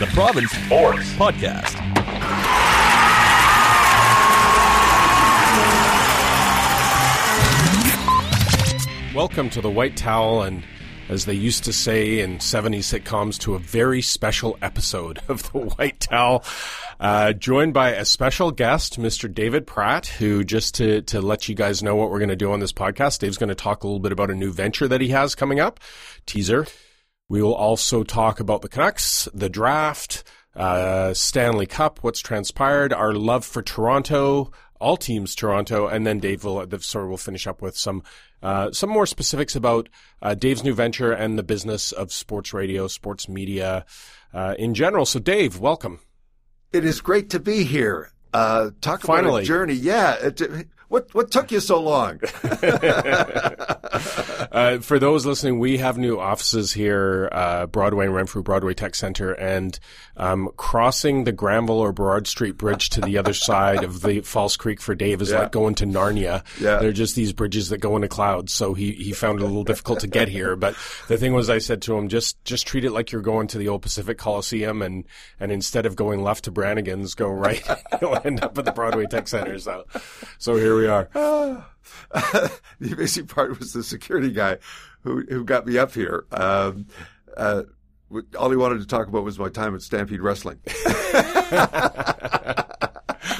The Province Sports Podcast. Welcome to the White Towel, and as they used to say in 70s sitcoms, to a very special episode of the White Towel. Uh, joined by a special guest, Mr. David Pratt, who just to, to let you guys know what we're going to do on this podcast, Dave's going to talk a little bit about a new venture that he has coming up. Teaser. We will also talk about the Canucks, the draft, uh, Stanley Cup, what's transpired, our love for Toronto, all teams Toronto, and then Dave will, sort of will finish up with some, uh, some more specifics about, uh, Dave's new venture and the business of sports radio, sports media, uh, in general. So Dave, welcome. It is great to be here. Uh, talk Finally. about a journey. Yeah. It, what what took you so long? uh, for those listening, we have new offices here, uh, Broadway and Renfrew Broadway Tech Center, and um, crossing the Granville or Burrard Street Bridge to the other side of the False Creek for Dave is Yeah. like going to Narnia. Yeah. They're just these bridges that go into clouds. So he he found it a little difficult to get here. But the thing was, I said to him, just just treat it like you're going to the old Pacific Coliseum, and and instead of going left to Brannigan's, go right. You'll end up at the Broadway Tech Center. So so here we are. the amazing part was the security guy who who got me up here. Um, uh, all he wanted to talk about was my time at Stampede Wrestling.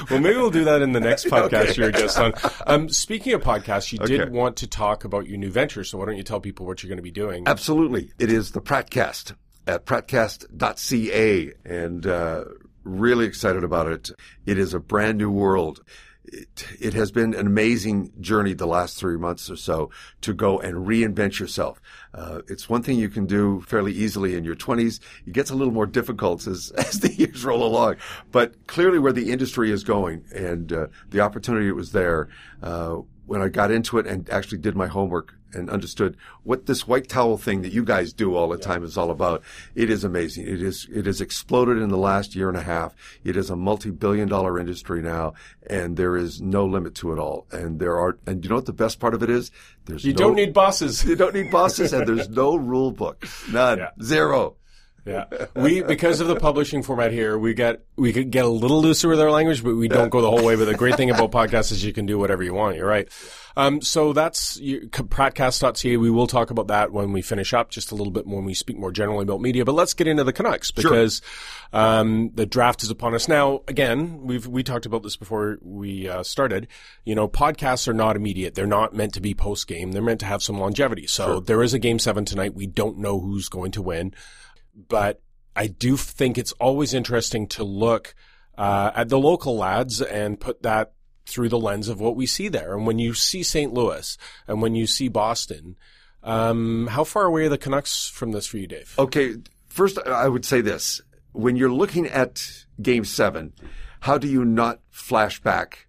Well, maybe we'll do that in the next podcast you're a guest on. Um, speaking of podcasts, you Okay. did want to talk about your new venture, so why don't you tell people what you're going to be doing? Absolutely. It is the Prattcast at prattcast.ca and uh, really excited about it. It is a brand new world. It, it has been an amazing journey the last three months or so to go and reinvent yourself. Uh, it's one thing you can do fairly easily in your 20s. It gets a little more difficult as, as the years roll along. But clearly where the industry is going and uh, the opportunity was there, uh, when I got into it and actually did my homework and understood what this white towel thing that you guys do all the time is all about, it is amazing. It is, it has exploded in the last year and a half. It is a multi-billion dollar industry now and there is no limit to it all. And there are, and you know what the best part of it is? There's you no, don't need bosses. you don't need bosses and there's no rule book. None. Yeah. Zero. Yeah, we because of the publishing format here, we get we could get a little looser with our language, but we don't go the whole way. But the great thing about podcasts is you can do whatever you want. You're right. Um, so that's you, prattcast.ca. We will talk about that when we finish up, just a little bit more when we speak more generally about media. But let's get into the Canucks because um, the draft is upon us now. Again, we've we talked about this before we uh, started. You know, podcasts are not immediate. They're not meant to be post game. They're meant to have some longevity. So there is a game seven tonight. We don't know who's going to win but I do think it's always interesting to look uh, at the local lads and put that through the lens of what we see there. And when you see St. Louis and when you see Boston, um, how far away are the Canucks from this for you, Dave? Okay, first I would say this. When you're looking at game seven, how do you not flash back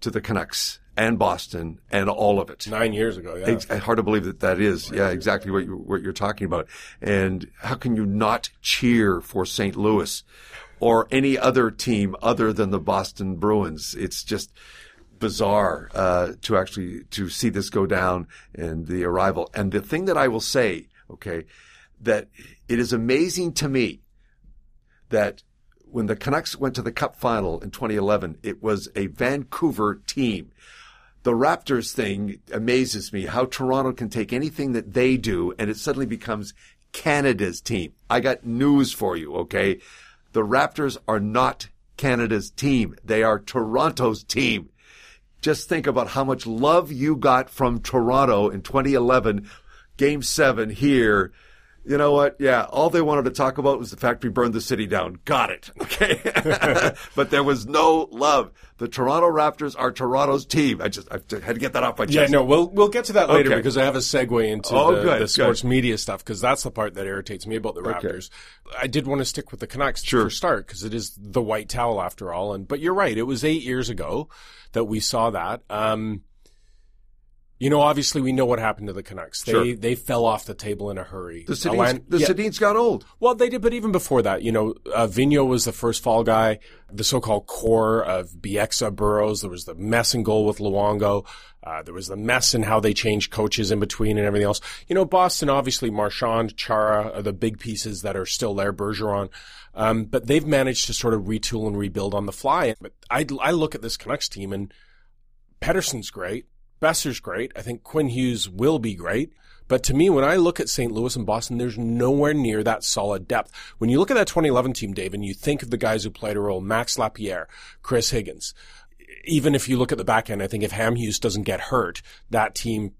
to the Canucks and Boston and all of it? Nine years ago, yeah. It's hard to believe that that is, yeah, exactly what you what you're talking about. And how can you not cheer for St. Louis or any other team other than the Boston Bruins? It's just bizarre uh, to actually to see this go down and the arrival. And the thing that I will say, okay, that it is amazing to me that when the Canucks went to the Cup final in 2011, it was a Vancouver team the Raptors thing amazes me how Toronto can take anything that they do and it suddenly becomes Canada's team. I got news for you, okay? The Raptors are not Canada's team. They are Toronto's team. Just think about how much love you got from Toronto in 2011, game seven here you know what? Yeah, all they wanted to talk about was the fact we burned the city down. Got it. Okay. but there was no love. The Toronto Raptors are Toronto's team. I just I had to get that off my chest. Yeah, no, we'll we'll get to that later Okay. because I have a segue into Oh, the, good, the sports good. media stuff because that's the part that irritates me about the Raptors. I did want to stick with the Canucks Sure. for start because it is the white towel after all. And but you're right, it was eight years ago that we saw that. Um, you know, obviously we know what happened to the Canucks. They Sure. they fell off the table in a hurry. The Sedins, the yeah. Sedins got old. Well, they did, but even before that, you know, uh, Vigneault was the first fall guy, the so-called core of Bieksa Burrows. There was the mess in goal with Luongo. Uh, there was the mess in how they changed coaches in between and everything else. You know, Boston, obviously, Marchand, Chara are the big pieces that are still there, Bergeron. Um, but they've managed to sort of retool and rebuild on the fly. But I, I look at this Canucks team and Pettersson's great. Boeser's great. I think Quinn Hughes will be great. But to me, when I look at St. Louis and Boston, there's nowhere near that solid depth. When you look at that 2011 team, Dave, and you think of the guys who played a role, Max Lapierre, Chris Higgins, even if you look at the back end, I think if Hamhuis doesn't get hurt, that team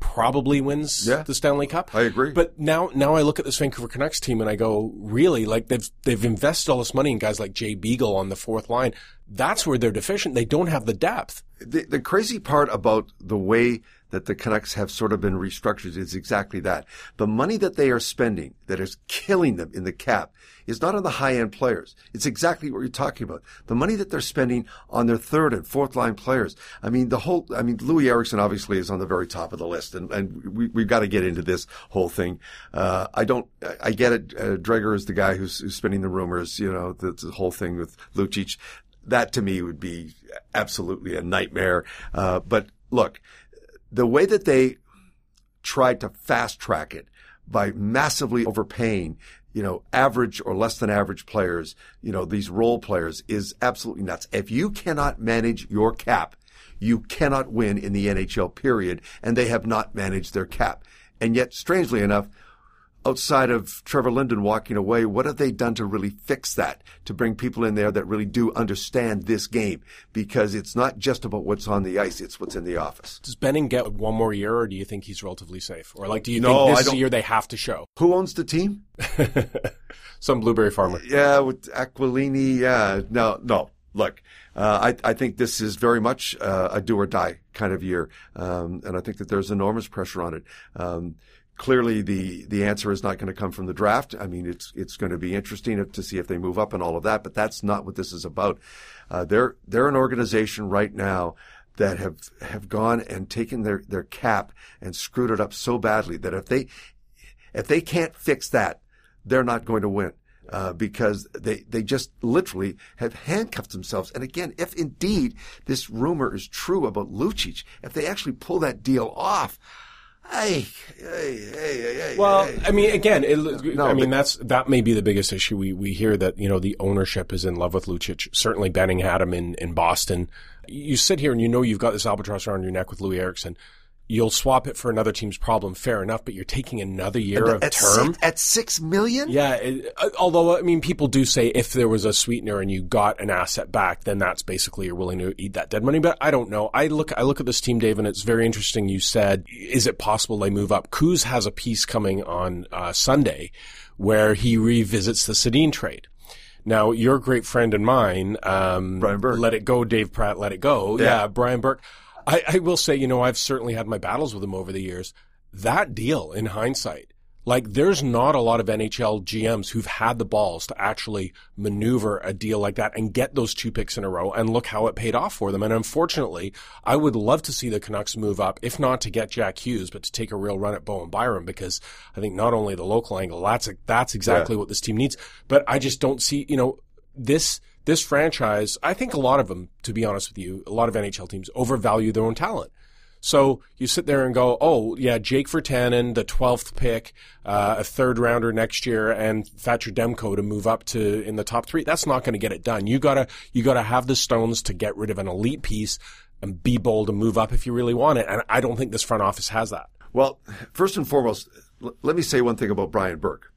probably wins Yeah. the Stanley Cup. I agree. But now, now I look at this Vancouver Canucks team and I go, really? Like they've, they've invested all this money in guys like Jay Beagle on the fourth line. That's where they're deficient. They don't have the depth. The, the crazy part about the way that the Canucks have sort of been restructured is exactly that. The money that they are spending that is killing them in the cap is not on the high end players. It's exactly what you're talking about. The money that they're spending on their third and fourth line players. I mean, the whole, I mean, Loui Eriksson obviously is on the very top of the list and, and we, we've got to get into this whole thing. Uh, I don't, I- get it. Uh, Dreger is the guy who's, who's spinning the rumors, you know, the, the whole thing with Lucic. That to me would be absolutely a nightmare. Uh, but look, the way that they tried to fast track it by massively overpaying, you know, average or less than average players, you know, these role players is absolutely nuts. If you cannot manage your cap, you cannot win in the NHL period. And they have not managed their cap. And yet, strangely enough, outside of Trevor Linden walking away, what have they done to really fix that? To bring people in there that really do understand this game? Because it's not just about what's on the ice, it's what's in the office. Does Benning get one more year, or do you think he's relatively safe? Or like, do you No, think this is a year they have to show? Who owns the team? Some blueberry farmer. Yeah, with Aquilini. Yeah, no, no. Look, uh, I, I think this is very much uh, a do or die kind of year, um, and I think that there's enormous pressure on it. Um, clearly, the the answer is not going to come from the draft. I mean, it's it's going to be interesting to see if they move up and all of that, but that's not what this is about. Uh, they're they're an organization right now that have have gone and taken their their cap and screwed it up so badly that if they if they can't fix that, they're not going to win. Uh, because they, they just literally have handcuffed themselves. And again, if indeed this rumor is true about Lucic, if they actually pull that deal off, hey, hey, hey, hey, Well, hey. I mean, again, it, No, I mean that's that may be the biggest issue. We we hear that you know the ownership is in love with Lucic. Certainly, Benning had him in in Boston. You sit here and you know you've got this albatross around your neck with Loui Eriksson. You'll swap it for another team's problem, fair enough, but you're taking another year of at, term. Six, at six million? Yeah, it, uh, although I mean, people do say if there was a sweetener and you got an asset back, then that's basically you're willing to eat that dead money. But I don't know. I look, I look at this team, Dave, and it's very interesting. You said, is it possible they move up? Kuz has a piece coming on uh, Sunday where he revisits the Sedin trade. Now, your great friend and mine, um, Brian Burke. let it go, Dave Pratt, let it go. Yeah. yeah Brian Burke. I, I will say, you know, I've certainly had my battles with him over the years. That deal, in hindsight, like there's not a lot of NHL GMs who've had the balls to actually maneuver a deal like that and get those two picks in a row and look how it paid off for them. And unfortunately, I would love to see the Canucks move up, if not to get Jack Hughes, but to take a real run at Bowen Byram because I think not only the local angle, that's that's exactly what this team needs. But I just don't see, you know, this this franchise, I think a lot of them, to be honest with you, a lot of NHL teams overvalue their own talent. So you sit there and go, oh yeah, Jake Virtanen, the twelfth pick, uh, a third rounder next year, and Thatcher Demko to move up to in the top three. That's not going to get it done. You gotta you gotta have the stones to get rid of an elite piece and be bold and move up if you really want it. And I don't think this front office has that. Well, first and foremost, l- let me say one thing about Brian Burke.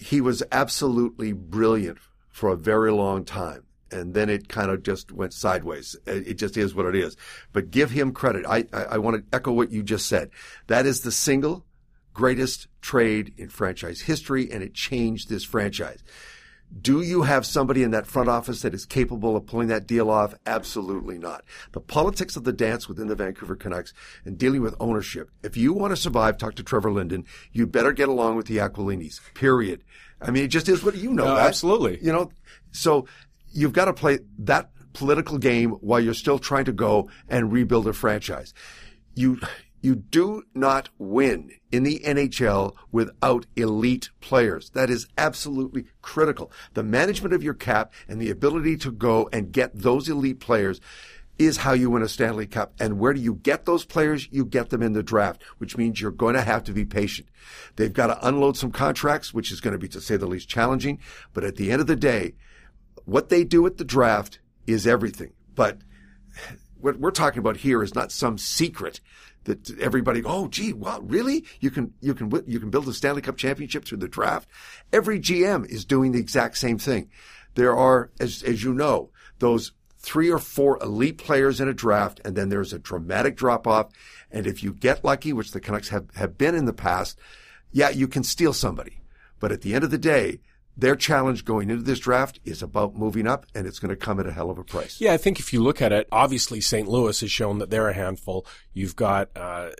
He was absolutely brilliant for a very long time. And then it kind of just went sideways. It just is what it is. But give him credit. I, I, I want to echo what you just said. That is the single greatest trade in franchise history, and it changed this franchise. Do you have somebody in that front office that is capable of pulling that deal off? Absolutely not. The politics of the dance within the Vancouver Canucks and dealing with ownership. If you want to survive, talk to Trevor Linden. You better get along with the Aquilinis. Period. I mean, it just is what you know. No, that. absolutely. You know, so you've got to play that political game while you're still trying to go and rebuild a franchise. You you do not win in the NHL without elite players. That is absolutely critical. The management of your cap and the ability to go and get those elite players is how you win a Stanley Cup. And where do you get those players? You get them in the draft, which means you're going to have to be patient. They've got to unload some contracts, which is going to be, to say the least, challenging. But at the end of the day, what they do at the draft is everything. But what we're talking about here is not some secret that everybody, oh, gee, wow, really? You can, you can, you can build a Stanley Cup championship through the draft. Every GM is doing the exact same thing. There are, as, as you know, those three or four elite players in a draft, and then there's a dramatic drop off. And if you get lucky, which the Canucks have, have been in the past, yeah, you can steal somebody. But at the end of the day, their challenge going into this draft is about moving up, and it's going to come at a hell of a price. Yeah, I think if you look at it, obviously St. Louis has shown that they're a handful. You've got uh,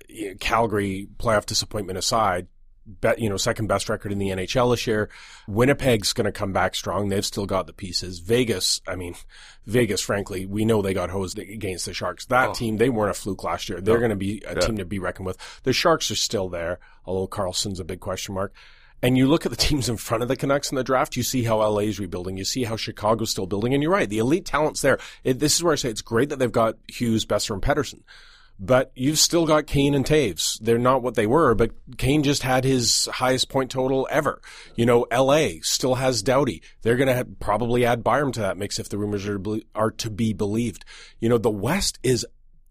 Calgary playoff disappointment aside. Bet, you know, second best record in the NHL this year. Winnipeg's going to come back strong. They've still got the pieces. Vegas, I mean, Vegas, frankly, we know they got hosed against the Sharks. That Oh. team, they weren't a fluke last year. They're No. going to be a Yeah. team to be reckoned with. The Sharks are still there, although Karlsson's a big question mark. And you look at the teams in front of the Canucks in the draft, you see how LA is rebuilding. You see how Chicago's still building. And you're right. The elite talent's there. It, this is where I say it's great that they've got Hughes, Boeser, and Pettersson. But you've still got Kane and Toews. They're not what they were, but Kane just had his highest point total ever. You know, LA still has Doughty. They're going to probably add Byram to that mix if the rumors are are to be believed. You know, the West is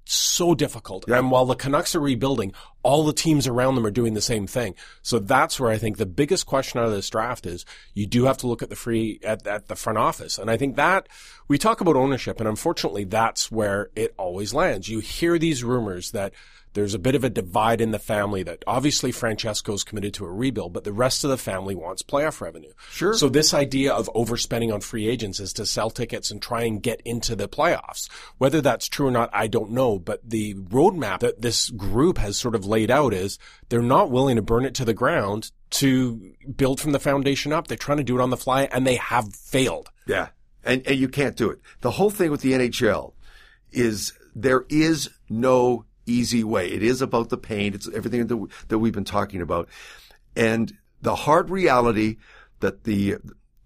so difficult. And while the Canucks are rebuilding, all the teams around them are doing the same thing. So that's where I think the biggest question out of this draft is you do have to look at the free, at, at the front office. And I think that we talk about ownership and unfortunately that's where it always lands. You hear these rumors that there's a bit of a divide in the family that obviously Francesco's committed to a rebuild, but the rest of the family wants playoff revenue. Sure. So this idea of overspending on free agents is to sell tickets and try and get into the playoffs. Whether that's true or not, I don't know. But the roadmap that this group has sort of laid out is they're not willing to burn it to the ground to build from the foundation up. They're trying to do it on the fly and they have failed. Yeah. And, and you can't do it. The whole thing with the NHL is there is no easy way. It is about the pain. It's everything that, that we've been talking about. And the hard reality that the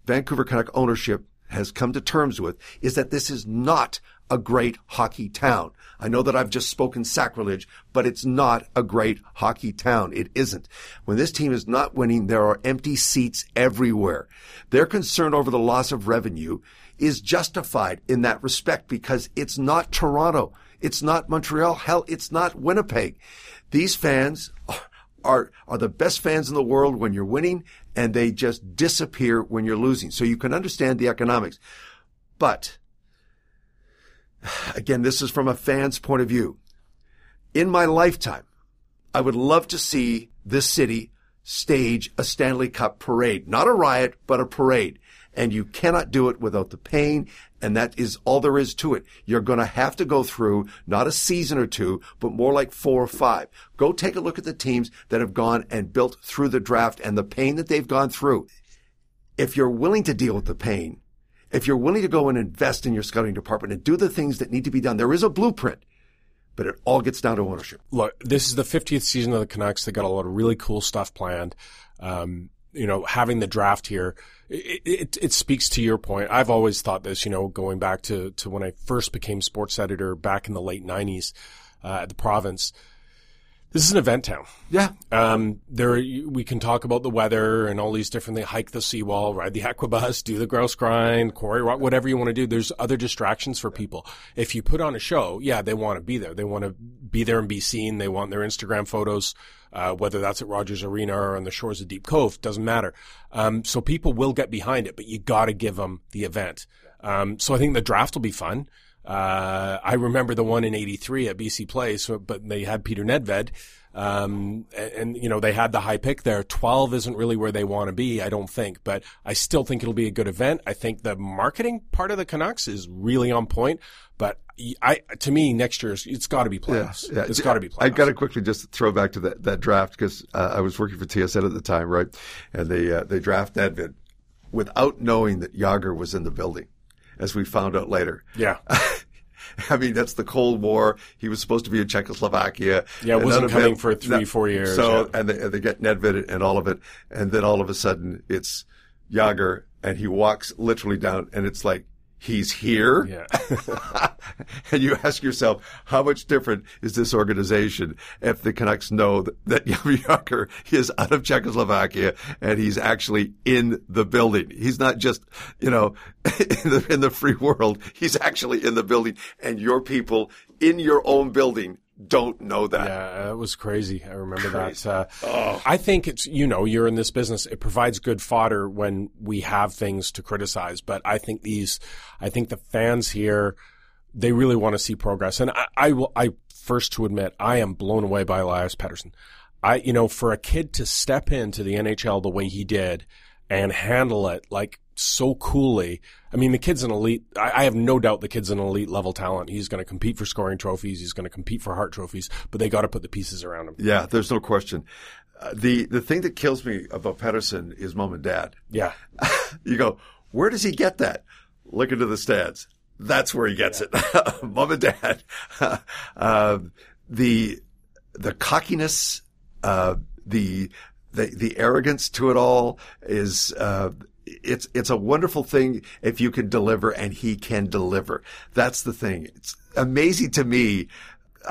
Vancouver Canuck ownership has come to terms with is that this is not a great hockey town. I know that I've just spoken sacrilege, but it's not a great hockey town. It isn't. When this team is not winning, there are empty seats everywhere. Their concern over the loss of revenue is justified in that respect because it's not Toronto. It's not Montreal. Hell, it's not Winnipeg. These fans are, are the best fans in the world when you're winning and they just disappear when you're losing. So you can understand the economics. But again, this is from a fan's point of view. In my lifetime, I would love to see this city stage a Stanley Cup parade, not a riot, but a parade. And you cannot do it without the pain. And that is all there is to it. You're going to have to go through not a season or two, but more like four or five. Go take a look at the teams that have gone and built through the draft and the pain that they've gone through. If you're willing to deal with the pain, if you're willing to go and invest in your scouting department and do the things that need to be done, there is a blueprint, but it all gets down to ownership. Look, this is the 50th season of the Canucks. They got a lot of really cool stuff planned. Um, you know, having the draft here, it, it, speaks to your point. I've always thought this, you know, going back to, to when I first became sports editor back in the late 90s uh, at the province. This is an event town. Yeah. Um, there, we can talk about the weather and all these different things. Hike the seawall, ride the aquabus, do the grouse grind, quarry rock, whatever you want to do. There's other distractions for people. If you put on a show, yeah, they want to be there. They want to be there and be seen. They want their Instagram photos, uh, whether that's at Rogers Arena or on the shores of Deep Cove, doesn't matter. Um, so people will get behind it, but you got to give them the event. Um, so I think the draft will be fun. Uh, I remember the one in 83 at BC Place, but they had Peter Nedved. Um, and, and, you know, they had the high pick there. 12 isn't really where they want to be, I don't think, but I still think it'll be a good event. I think the marketing part of the Canucks is really on point, but I, to me, next year, it's got to be playoffs. Yeah, yeah. It's got to be playoffs. I got to quickly just throw back to that, that draft because uh, I was working for TSN at the time, right? And they, uh, they draft Nedved without knowing that Jagr was in the building as we found out later. Yeah. I mean, that's the Cold War. He was supposed to be in Czechoslovakia. Yeah, it wasn't coming for three, four years. So, yeah. and, they, and they get Nedved and all of it. And then all of a sudden it's Jagr and he walks literally down and it's like, he's here. Yeah. and you ask yourself, how much different is this organization if the Canucks know that, that Jagr is out of Czechoslovakia and he's actually in the building? He's not just, you know, in the, in the free world. He's actually in the building and your people in your own building don't know that. Yeah, it was crazy. I remember crazy. that. Uh, oh. I think it's, you know, you're in this business. It provides good fodder when we have things to criticize. But I think these, I think the fans here, they really want to see progress. And I, I will, I first to admit, I am blown away by Elias Pettersson. I, you know, for a kid to step into the NHL the way he did and handle it like so coolly. I mean, the kid's an elite. I, I have no doubt the kid's an elite level talent. He's going to compete for scoring trophies. He's going to compete for heart trophies, but they got to put the pieces around him. Yeah, there's no question. Uh, the the thing that kills me about Pettersson is mom and dad. Yeah, you go, where does he get that? Look into the stats. That's where he gets yeah. it. mom and dad. uh, the the cockiness, uh, the the the arrogance to it all is uh, it's it's a wonderful thing if you can deliver and he can deliver. That's the thing. It's amazing to me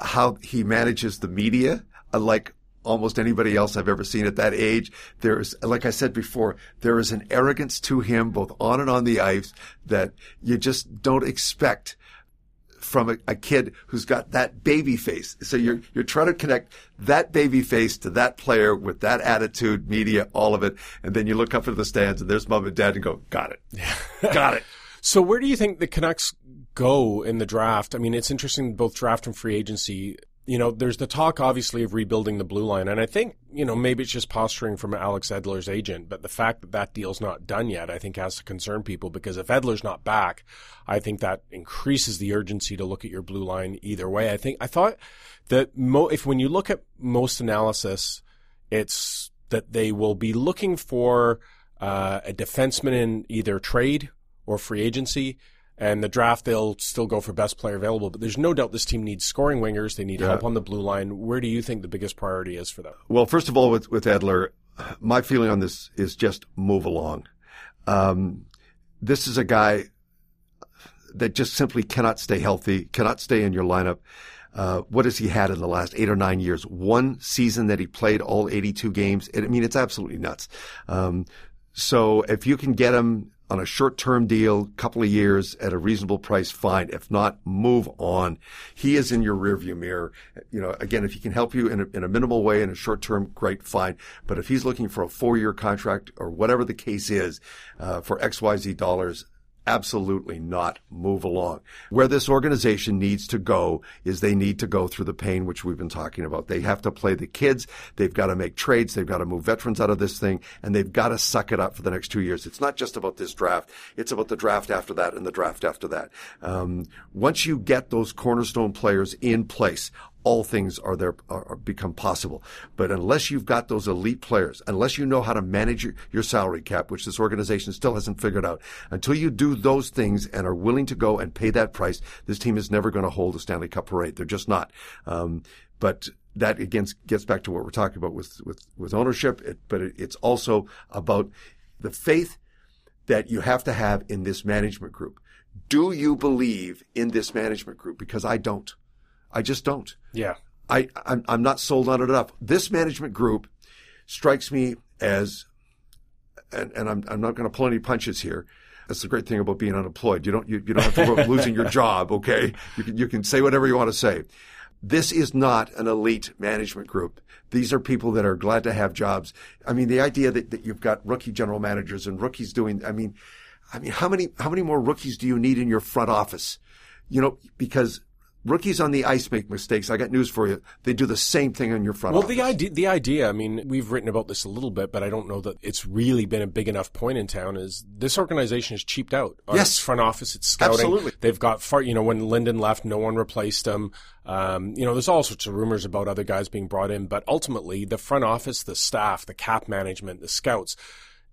how he manages the media, like almost anybody else I've ever seen at that age. There's, like I said before, there is an arrogance to him, both on and on the ice, that you just don't expect from a, a, kid who's got that baby face. So you're you're trying to connect that baby face to that player with that attitude, media, all of it, and then you look up into the stands and there's mom and dad and go, got it, got it. So where do you think the Canucks go in the draft? I mean, it's interesting both draft and free agency you know, there's the talk obviously of rebuilding the blue line, and I think you know maybe it's just posturing from Alex Edler's agent, but the fact that that deal's not done yet, I think, has to concern people because if Edler's not back, I think that increases the urgency to look at your blue line either way. I think I thought that mo- if when you look at most analysis, it's that they will be looking for uh, a defenseman in either trade or free agency and the draft, they'll still go for best player available. But there's no doubt this team needs scoring wingers. They need yeah. help on the blue line. Where do you think the biggest priority is for them? Well, first of all, with, with Edler, my feeling on this is just move along. Um, this is a guy that just simply cannot stay healthy, cannot stay in your lineup. Uh, what has he had in the last eight or nine years? One season that he played all 82 games. I mean, it's absolutely nuts. Um, so if you can get him on a short-term deal, couple of years at a reasonable price, fine. If not, move on. He is in your rearview mirror. You know, again, if he can help you in a, in a minimal way in a short term, great, fine. But if he's looking for a four-year contract or whatever the case is, uh, for XYZ dollars, absolutely not move along. Where this organization needs to go is they need to go through the pain which we've been talking about. They have to play the kids. They've got to make trades. They've got to move veterans out of this thing and they've got to suck it up for the next two years. It's not just about this draft. It's about the draft after that and the draft after that. Um, once you get those cornerstone players in place, all things are there are, become possible. But unless you've got those elite players, unless you know how to manage your, your, salary cap, which this organization still hasn't figured out, until you do those things and are willing to go and pay that price, this team is never going to hold a Stanley Cup parade. They're just not. Um, but that again gets back to what we're talking about with with, with ownership. It, but it, it's also about the faith that you have to have in this management group. Do you believe in this management group? Because I don't. I just don't. Yeah. I, I'm, I'm not sold on it enough. This management group strikes me as, and, and I'm, I'm not going to pull any punches here. That's the great thing about being unemployed. You don't, you, you don't have to worry about losing your job. Okay. You can, you can say whatever you want to say. This is not an elite management group. These are people that are glad to have jobs. I mean, the idea that, that you've got rookie general managers and rookies doing, I mean, I mean, how many, how many more rookies do you need in your front office? You know, because Rookies on the ice make mistakes. I got news for you. They do the same thing on your front office. well, office. the idea, the idea, I mean, we've written about this a little bit, but I don't know that it's really been a big enough point in town is this organization is cheaped out. On Yes. Its front office, it's scouting. Absolutely. They've got far, you know, when Linden left, no one replaced him. Um, you know, there's all sorts of rumors about other guys being brought in, but ultimately the front office, the staff, the cap management, the scouts,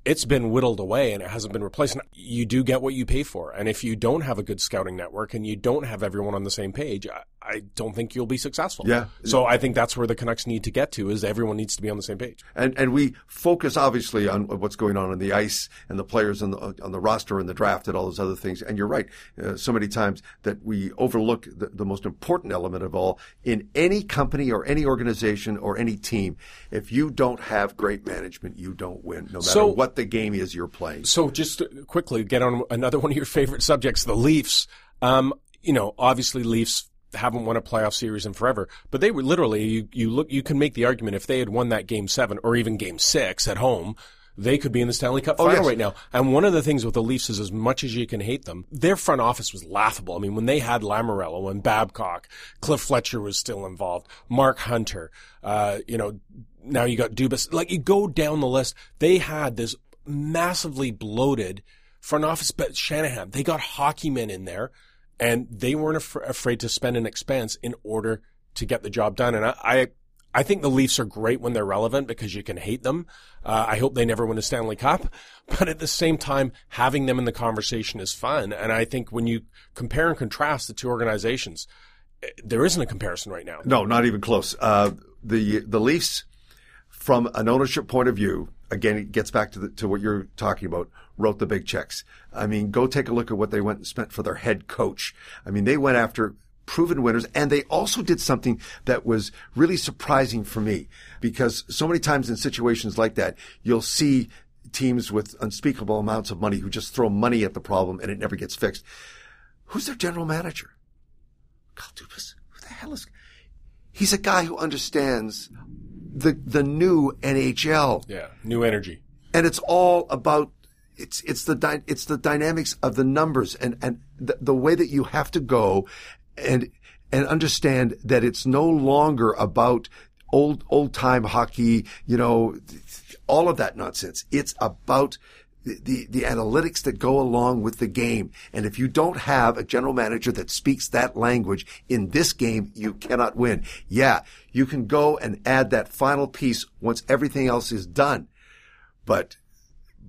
it's been whittled away and it hasn't been replaced. And you do get what you pay for. And if you don't have a good scouting network and you don't have everyone on the same page, I, don't think you'll be successful. Yeah. So I think that's where the Canucks need to get to is everyone needs to be on the same page. and and we focus obviously on what's going on on the ice and the players on the on the roster and the draft and all those other things. And you're right, uh, so many times that we overlook the, the most important element of all in any company or any organization or any team. If you don't have great management, you don't win, no matter So- what the game is you're playing. So just quickly get on another one of your favorite subjects, the Leafs. Um, you know, obviously Leafs haven't won a playoff series in forever, but they were literally, you, you look, you can make the argument if they had won that game seven or even game six at home, they could be in the Stanley Cup final yes. right now. And one of the things with the Leafs is as much as you can hate them, their front office was laughable. I mean, when they had Lamoriello and Babcock, Cliff Fletcher was still involved, Mark Hunter, uh, you know, now you got Dubas. Like you go down the list, they had this massively bloated front office, but Shanahan, they got hockey men in there and they weren't af- afraid to spend an expense in order to get the job done. And I, I, I think the Leafs are great when they're relevant because you can hate them. Uh, I hope they never win a Stanley Cup, but at the same time, having them in the conversation is fun. And I think when you compare and contrast the two organizations, eh, there isn't a comparison right now. No, not even close. Uh, the the Leafs, from an ownership point of view, again, it gets back to the, to what you're talking about. Wrote the big checks. I mean, go take a look at what they went and spent for their head coach. I mean, they went after proven winners, and they also did something that was really surprising for me because so many times in situations like that, you'll see teams with unspeakable amounts of money who just throw money at the problem and it never gets fixed. Who's their general manager? Kyle Dubas. Who the hell is? He's a guy who understands the the new NHL, Yeah. New energy. and it's all about it's it's the it's the dynamics of the numbers and and the, the way that you have to go and and understand that it's no longer about old old time hockey, you know, all of that nonsense. It's about the, the, the analytics that go along with the game. And if you don't have a general manager that speaks that language in this game, you cannot win. Yeah, you can go and add that final piece once everything else is done. But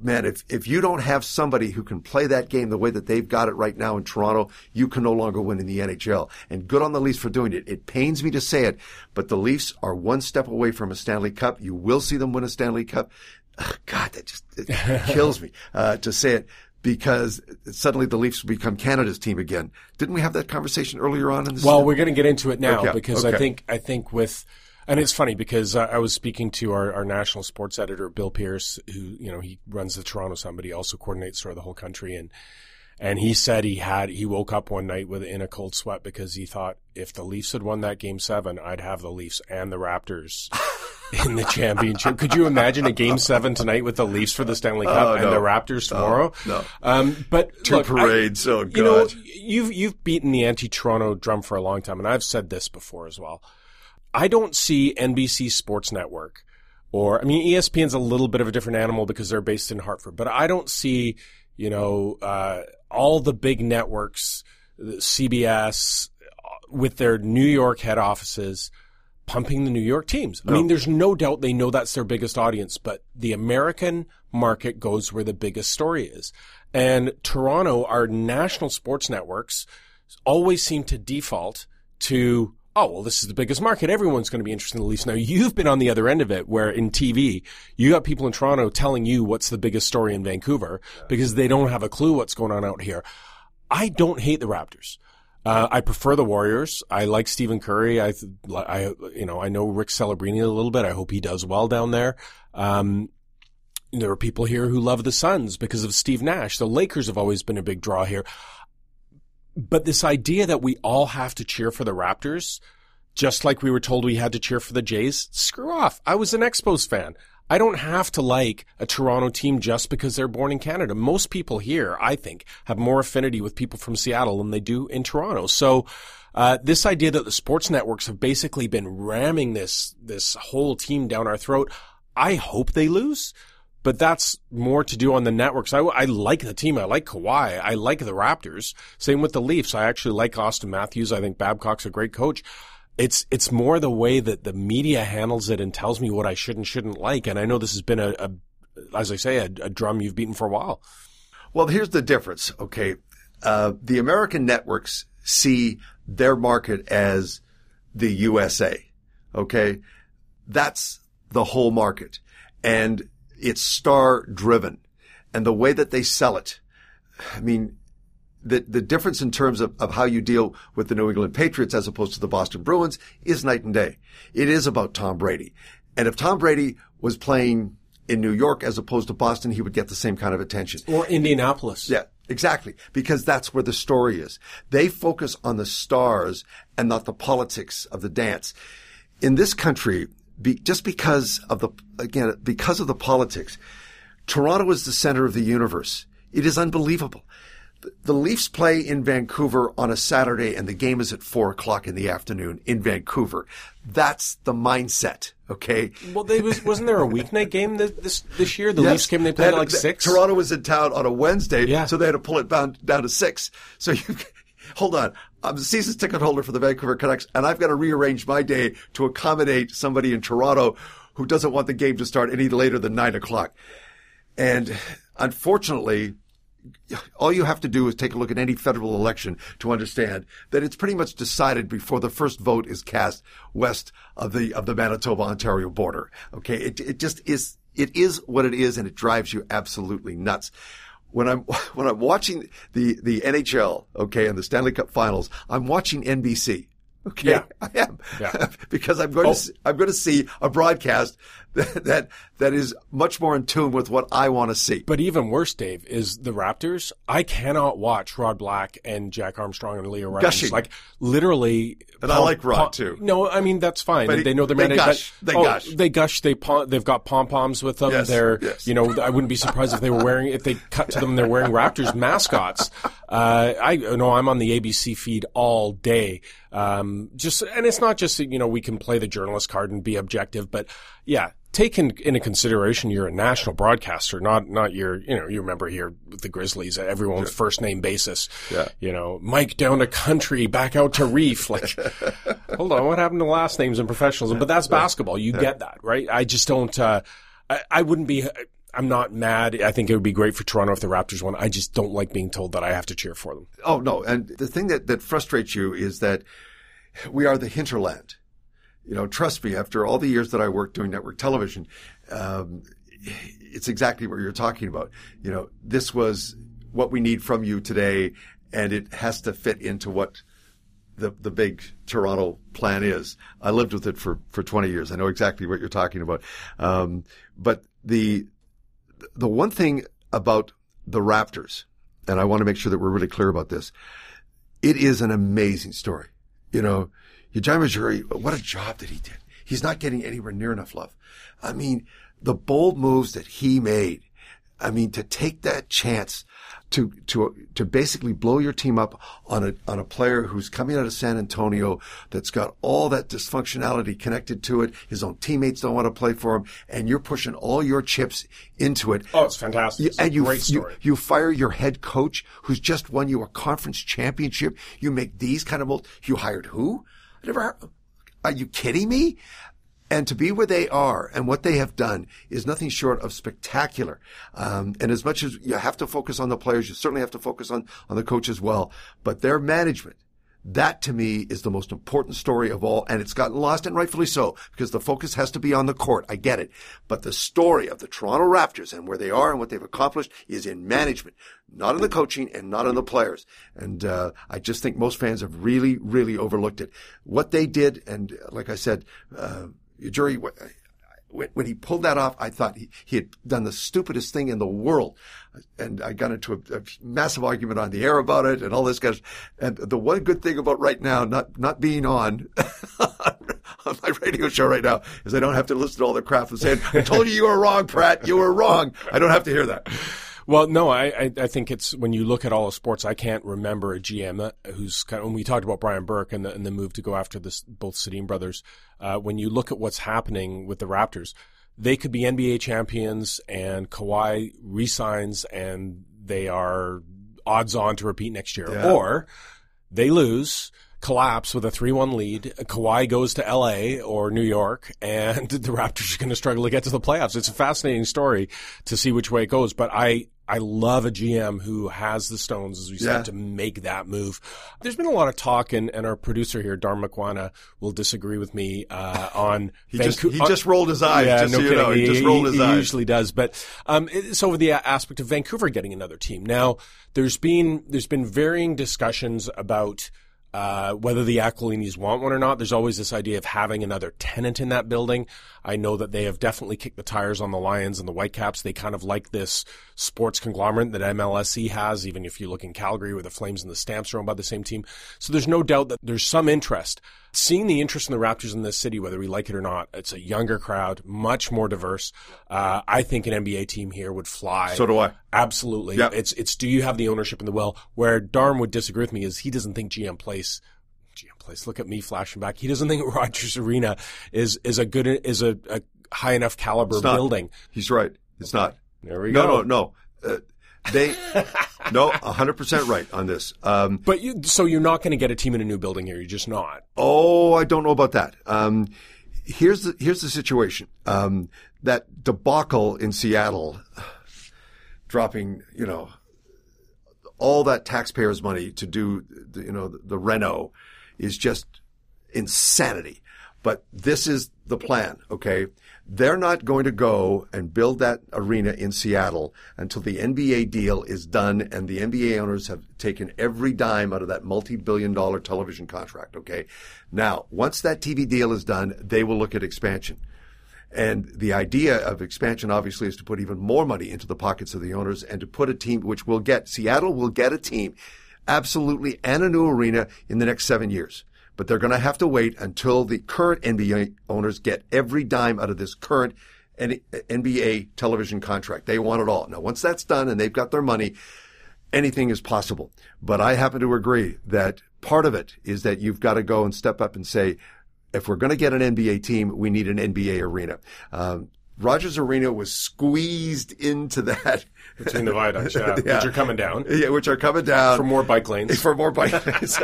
man, if, if you don't have somebody who can play that game the way that they've got it right now in Toronto, you can no longer win in the NHL. And good on the Leafs for doing it. It pains me to say it, but the Leafs are one step away from a Stanley Cup. You will see them win a Stanley Cup. Ugh, God, that just it kills me uh, to say it because suddenly the Leafs become Canada's team again. Didn't we have that conversation earlier on in the Well, we're going to get into it now Okay, because I think I think with and it's funny because uh, I was speaking to our, our national sports editor Bill Pierce, who you know he runs the Toronto Sun, but he also coordinates sort of the whole country, and and he said he had he woke up one night with in a cold sweat because he thought if the Leafs had won that game seven, I'd have the Leafs and the Raptors. In the championship, could you imagine a game seven tonight with the Leafs for the Stanley Cup Oh, and no. the Raptors tomorrow? no. Um, but Two look, I- parades, oh, you know, you've you've beaten the anti-Toronto drum for a long time, and I've said this before as well. I don't see NBC Sports Network or I mean ESPN's a little bit of a different animal because they're based in Hartford, but I don't see you know uh, all the big networks, CBS, uh, with their New York head offices pumping the New York teams. I mean, there's no doubt they know that's their biggest audience, but the American market goes where the biggest story is. And Toronto, our national sports networks always seem to default to, oh, well, this is the biggest market. Everyone's going to be interested in the Leafs. Now, you've been on the other end of it where in TV, you got people in Toronto telling you what's the biggest story in Vancouver because they don't have a clue what's going on out here. I don't hate the Raptors. Uh, I prefer the Warriors. I like Stephen Curry. I, I, you know, I know Rick Celebrini a little bit. I hope he does well down there. Um, there are people here who love the Suns because of Steve Nash. The Lakers have always been a big draw here. But this idea that we all have to cheer for the Raptors, just like we were told we had to cheer for the Jays, screw off. I was an Expos fan. I don't have to like a Toronto team just because they're born in Canada. Most people here, I think, have more affinity with people from Seattle than they do in Toronto. So, uh, this idea that the sports networks have basically been ramming this, this whole team down our throat, I hope they lose but that's more to do on the networks. I, I like the team. I like Kawhi. I like the Raptors. Same with the Leafs. I actually like Auston Matthews. I think Babcock's a great coach. It's, it's more the way that the media handles it and tells me what I should and shouldn't like. And I know this has been a, a as I say, a, a, drum you've beaten for a while. Well, here's the difference. Okay. Uh, the American networks see their market as the USA. Okay. That's the whole market. And it's star driven and the way that they sell it. I mean, the, the difference in terms of, of how you deal with the New England Patriots as opposed to the Boston Bruins is night and day. It is about Tom Brady. And if Tom Brady was playing in New York as opposed to Boston, he would get the same kind of attention. Or Indianapolis. Yeah, exactly. Because that's where the story is. They focus on the stars and not the politics of the dance. In this country, be, just because of the, again, because of the politics, Toronto is the center of the universe. It is unbelievable. The, Leafs play in Vancouver on a Saturday and the game is at four o'clock in the afternoon in Vancouver. That's the mindset. Okay. Well, they was, wasn't there a weeknight game this, this, year? The yes. Leafs came, they played they like six. Toronto was in town on a Wednesday. Yeah. So they had to pull it down, down to six. So you, hold on. I'm the season ticket holder for the Vancouver Canucks, and I've got to rearrange my day to accommodate somebody in Toronto who doesn't want the game to start any later than nine o'clock. And unfortunately, all you have to do is take a look at any federal election to understand that it's pretty much decided before the first vote is cast west of the of the Manitoba Ontario border. Okay, it it just is it is what it is, and it drives you absolutely nuts when I'm when I'm watching the the NHL, okay, and the Stanley Cup Finals, I'm watching NBC. Okay, yeah. I am yeah. because I'm going oh. to I'm going to see a broadcast that, that that is much more in tune with what I want to see. But even worse, Dave, is the Raptors. I cannot watch Rod Black and Jack Armstrong and Leo Ryan. Gushing. Like literally. And I like Rod too. No, I mean that's fine. But they know their they gush. They oh, gush. They gush. They pom- they've got pom poms with them. Yes, they're yes. you know I wouldn't be surprised if they were wearing if they cut to them they're wearing Raptors mascots. Uh, I know I'm on the ABC feed all day. Um, just and it's not just you know we can play the journalist card and be objective, but yeah, take in, into consideration you're a national broadcaster, not not your you know you remember here with the Grizzlies everyone's first name basis. Yeah. You know, Mike down to country, back out to reef. Like, hold on, what happened to last names in professionalism? But that's basketball. You get that, right? I just don't. Uh, I, I wouldn't be. I'm not mad. I think it would be great for Toronto if the Raptors won. I just don't like being told that I have to cheer for them. Oh no! And the thing that that frustrates you is that we are the hinterland you know, trust me, after all the years that I worked doing network television, um, it's exactly what you're talking about. You know, this was what we need from you today, and it has to fit into what the the big Toronto plan is. I lived with it for for 20 years. I know exactly what you're talking about. Um, but the the one thing about the Raptors, and I want to make sure that we're really clear about this, it is an amazing story. You know, Ujai Majuri, what a job that he did. He's not getting anywhere near enough love. I mean, the bold moves that he made. I mean, to take that chance to, to, to basically blow your team up on a, on a player who's coming out of San Antonio that's got all that dysfunctionality connected to it. His own teammates don't want to play for him and you're pushing all your chips into it. Oh, it's fantastic. And you, you, you, fire your head coach who's just won you a conference championship. You make these kind of moves. You hired who? I never heard, are you kidding me? And to be where they are and what they have done is nothing short of spectacular. Um, and as much as you have to focus on the players, you certainly have to focus on, on the coach as well. But their management, That to me is the most important story of all, and it's gotten lost, and rightfully so, because the focus has to be on the court. I get it. But the story of the Toronto Raptors and where they are and what they've accomplished is in management, not in the coaching and not in the players. And uh, I just think most fans have really, really overlooked it. What they did, and like I said, uh, jury, when, he pulled that off, I thought he, he had done the stupidest thing in the world. And I got into a, a massive argument on the air about it and all this guys. And the one good thing about right now, not, not being on, on my radio show right now is I don't have to listen to all the crap and saying, I told you you were wrong, Pratt. You were wrong. I don't have to hear that. Well, no, I, I, I think it's when you look at all of sports, I can't remember a GM who's kind of, when we talked about Brian Burke and the, and the move to go after this, both Sedin brothers, uh, when you look at what's happening with the Raptors, they could be NBA champions and Kawhi resigns and they are odds on to repeat next year. Yeah. Or they lose, collapse with a 3-1 lead. Kawhi goes to LA or New York and the Raptors are going to struggle to get to the playoffs. It's a fascinating story to see which way it goes, but I, I love a GM who has the stones, as we said, to make that move. There's been a lot of talk, and, and our producer here, Darm McWana, will disagree with me uh, on He just, he just rolled his eyes. yeah, just no so you kidding. know, he, just rolled his he eyes. usually does, but um, it's over the aspect of Vancouver getting another team. Now, there's been there's been varying discussions about uh, whether the Aquilinis want one or not. There's always this idea of having another tenant in that building. I know that they have definitely kicked the tires on the Lions and the Whitecaps. They kind of like this sports conglomerate that MLSE has, even if you look in Calgary where the Flames and the Stamps are owned by the same team. So there's no doubt that there's some interest. Seeing the interest in the Raptors in this city, whether we like it or not, it's a younger crowd, much more diverse. Uh, I think an NBA team here would fly. So do I. Absolutely. Yeah. It's, it's, do you have the ownership in the will? Where Darm would disagree with me is he doesn't think GM Place, Place, look at me flashing back. He doesn't think Rogers Arena is, is a good, is a, a high enough caliber building. He's right. It's not. There we no, go. no, no. Uh, they, no, 100% right on this. Um, But you, so you're not going to get a team in a new building here. You're just not. Oh, I don't know about that. Um, here's the here's the situation. Um, that debacle in Seattle, dropping you know all that taxpayers' money to do the, you know the, the reno, is just insanity. But this is the plan. Okay, they're not going to go and build that arena in Seattle until the NBA deal is done and the NBA owners have taken every dime out of that multi-billion dollar television contract. Okay. Now, once that TV deal is done, they will look at expansion. And the idea of expansion obviously is to put even more money into the pockets of the owners and to put a team which will get Seattle will get a team absolutely and a new arena in the next seven years. But they're going to have to wait until the current NBA owners get every dime out of this current NBA television contract. They want it all. Now, once that's done and they've got their money, anything is possible. But I happen to agree that part of it is that you've got to go and step up and say, if we're going to get an NBA team, we need an NBA arena. Um, Rogers Arena was squeezed into that. Between the viaducts, yeah, Yeah. which are coming down Yeah, which are coming down for more bike lanes. for more bike lanes.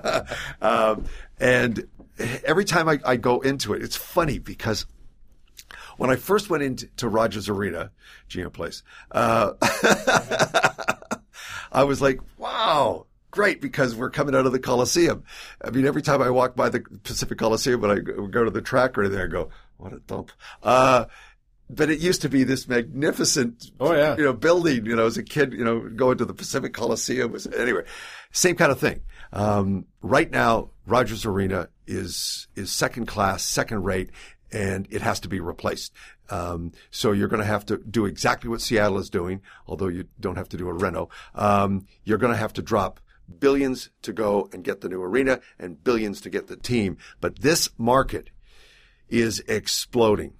um, and every time I, I go into it, it's funny because when I first went into Rogers Arena, GM Place, uh, I was like, wow. Great, because we're coming out of the Coliseum. I mean, every time I walk by the Pacific Coliseum, when I go go to the track or anything, I go, "What a dump!" Uh, but it used to be this magnificent, Oh, yeah. you know, building. You know, as a kid, you know, going to the Pacific Coliseum was anyway, same kind of thing. Um, right now, Rogers Arena is is second class, second rate, and it has to be replaced. Um, so you're going to have to do exactly what Seattle is doing, although you don't have to do a reno. Um, you're going to have to drop billions to go and get the new arena and billions to get the team. But this market is exploding.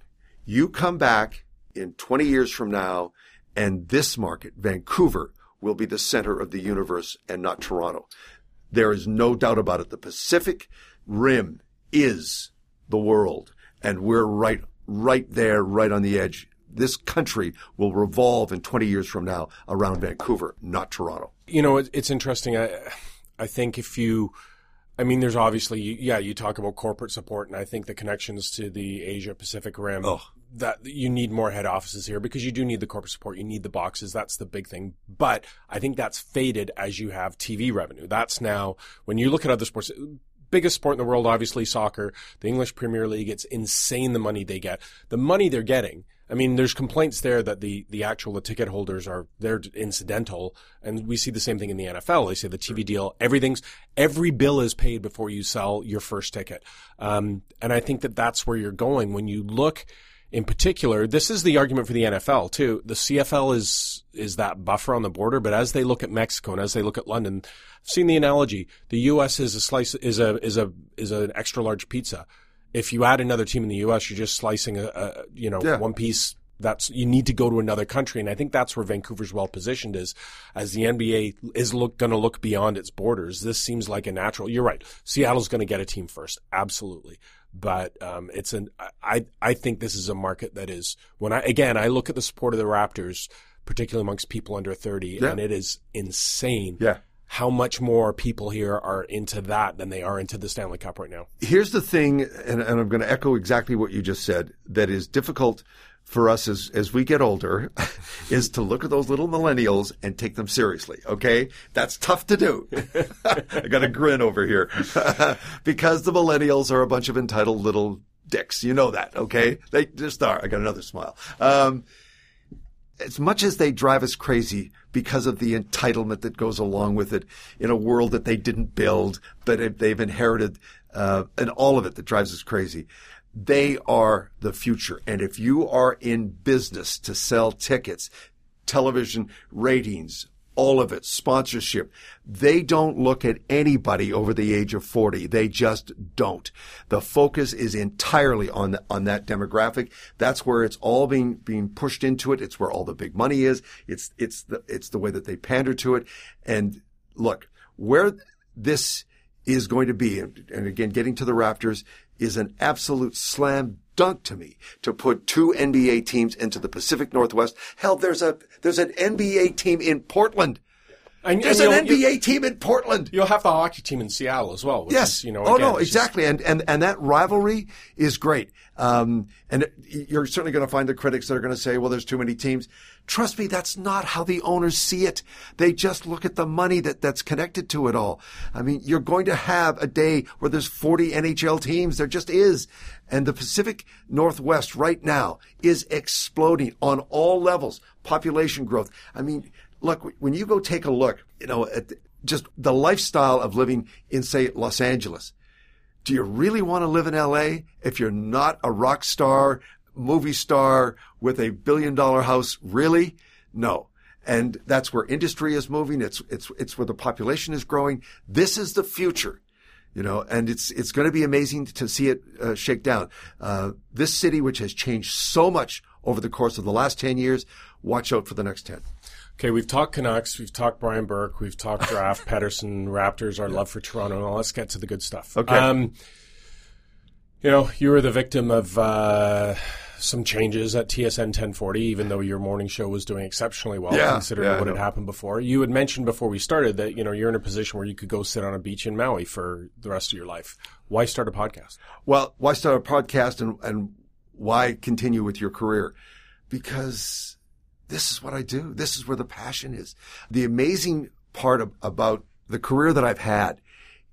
You come back in 20 years from now, and this market, Vancouver, will be the center of the universe and not Toronto. There is no doubt about it. The Pacific Rim is the world, and we're right, right there, right on the edge. This country will revolve in 20 years from now around Vancouver, not Toronto. You know, it's interesting. I, I think if you, I mean, there's obviously, yeah, you talk about corporate support, and I think the connections to the Asia Pacific Rim, Oh. That you need more head offices here because you do need the corporate support. You need the boxes. That's the big thing. But I think that's faded as you have TV revenue. That's now when you look at other sports, biggest sport in the world, obviously soccer, the English Premier League. It's insane the money they get. The money they're getting. I mean, there's complaints there that the, the actual the ticket holders are they're incidental, and we see the same thing in the NFL. They say the TV deal, everything's every bill is paid before you sell your first ticket, um, and I think that that's where you're going when you look. In particular, this is the argument for the NFL too. The CFL is is that buffer on the border, but as they look at Mexico and as they look at London, I've seen the analogy. The U.S. is a slice is a is a is an extra large pizza. If you add another team in the U.S., you're just slicing a, a you know Yeah. one piece. That's you need to go to another country, and I think that's where Vancouver's well positioned is, as the NBA is look going to look beyond its borders. This seems like a natural. You're right. Seattle's going to get a team first, absolutely. But um, it's an I I think this is a market that is when I again I look at the support of the Raptors, particularly amongst people under thirty, Yeah. and it is insane. Yeah. How much more people here are into that than they are into the Stanley Cup right now? Here's the thing, and, and I'm going to echo exactly what you just said, that is difficult for us as, as we get older is to look at those little millennials and take them seriously. Okay. That's tough to do. I got a grin over here because the millennials are a bunch of entitled little dicks. You know that. Okay. They just are. I got another smile. Um, as much as they drive us crazy because of the entitlement that goes along with it in a world that they didn't build, but they've inherited, uh, and all of it that drives us crazy. They are the future. And if you are in business to sell tickets, television ratings, all of it, sponsorship. They don't look at anybody over the age of 40. They just don't. The focus is entirely on the, on that demographic. That's where it's all being, being pushed into it. It's where all the big money is. It's, it's the, it's the way that they pander to it. And look, where this is going to be, and, and again, getting to the Raptors is an absolute slam dunk to me to put two NBA teams into the Pacific Northwest. Hell, there's a there's an NBA team in Portland. And, There's and an NBA team in Portland. You'll have the hockey team in Seattle as well. Which Yes. Is, you know. oh again, no, it's just- exactly. And and and that rivalry is great. Um, and you're certainly going to find the critics that are going to say, "Well, there's too many teams." Trust me, that's not how the owners see it. They just look at the money that that's connected to it all. I mean, you're going to have a day where there's 40 NHL teams. There just is. And the Pacific Northwest right now is exploding on all levels. Population growth. I mean, look, when you go take a look, you know, at just the lifestyle of living in, say, Los Angeles. Do you really want to live in LA if you're not a rock star, movie star with a billion dollar house? Really? No. And that's where industry is moving. It's, it's, it's where the population is growing. This is the future. You know, and it's it's going to be amazing to see it uh, shake down. Uh, this city, which has changed so much over the course of the last ten years, watch out for the next ten. Okay, we've talked Canucks, we've talked Brian Burke, we've talked Draft, Pettersson, Raptors, our love for Toronto. Now let's get to the good stuff. Okay. Um, you know, you were the victim of uh, some changes at TSN 1040, even though your morning show was doing exceptionally well, Yeah, considering yeah, what had happened before. You had mentioned before we started that you know you're in a position where you could go sit on a beach in Maui for the rest of your life. Why start a podcast? Well, why start a podcast and, and why continue with your career? Because this is what I do. This is where the passion is. The amazing part of, about the career that I've had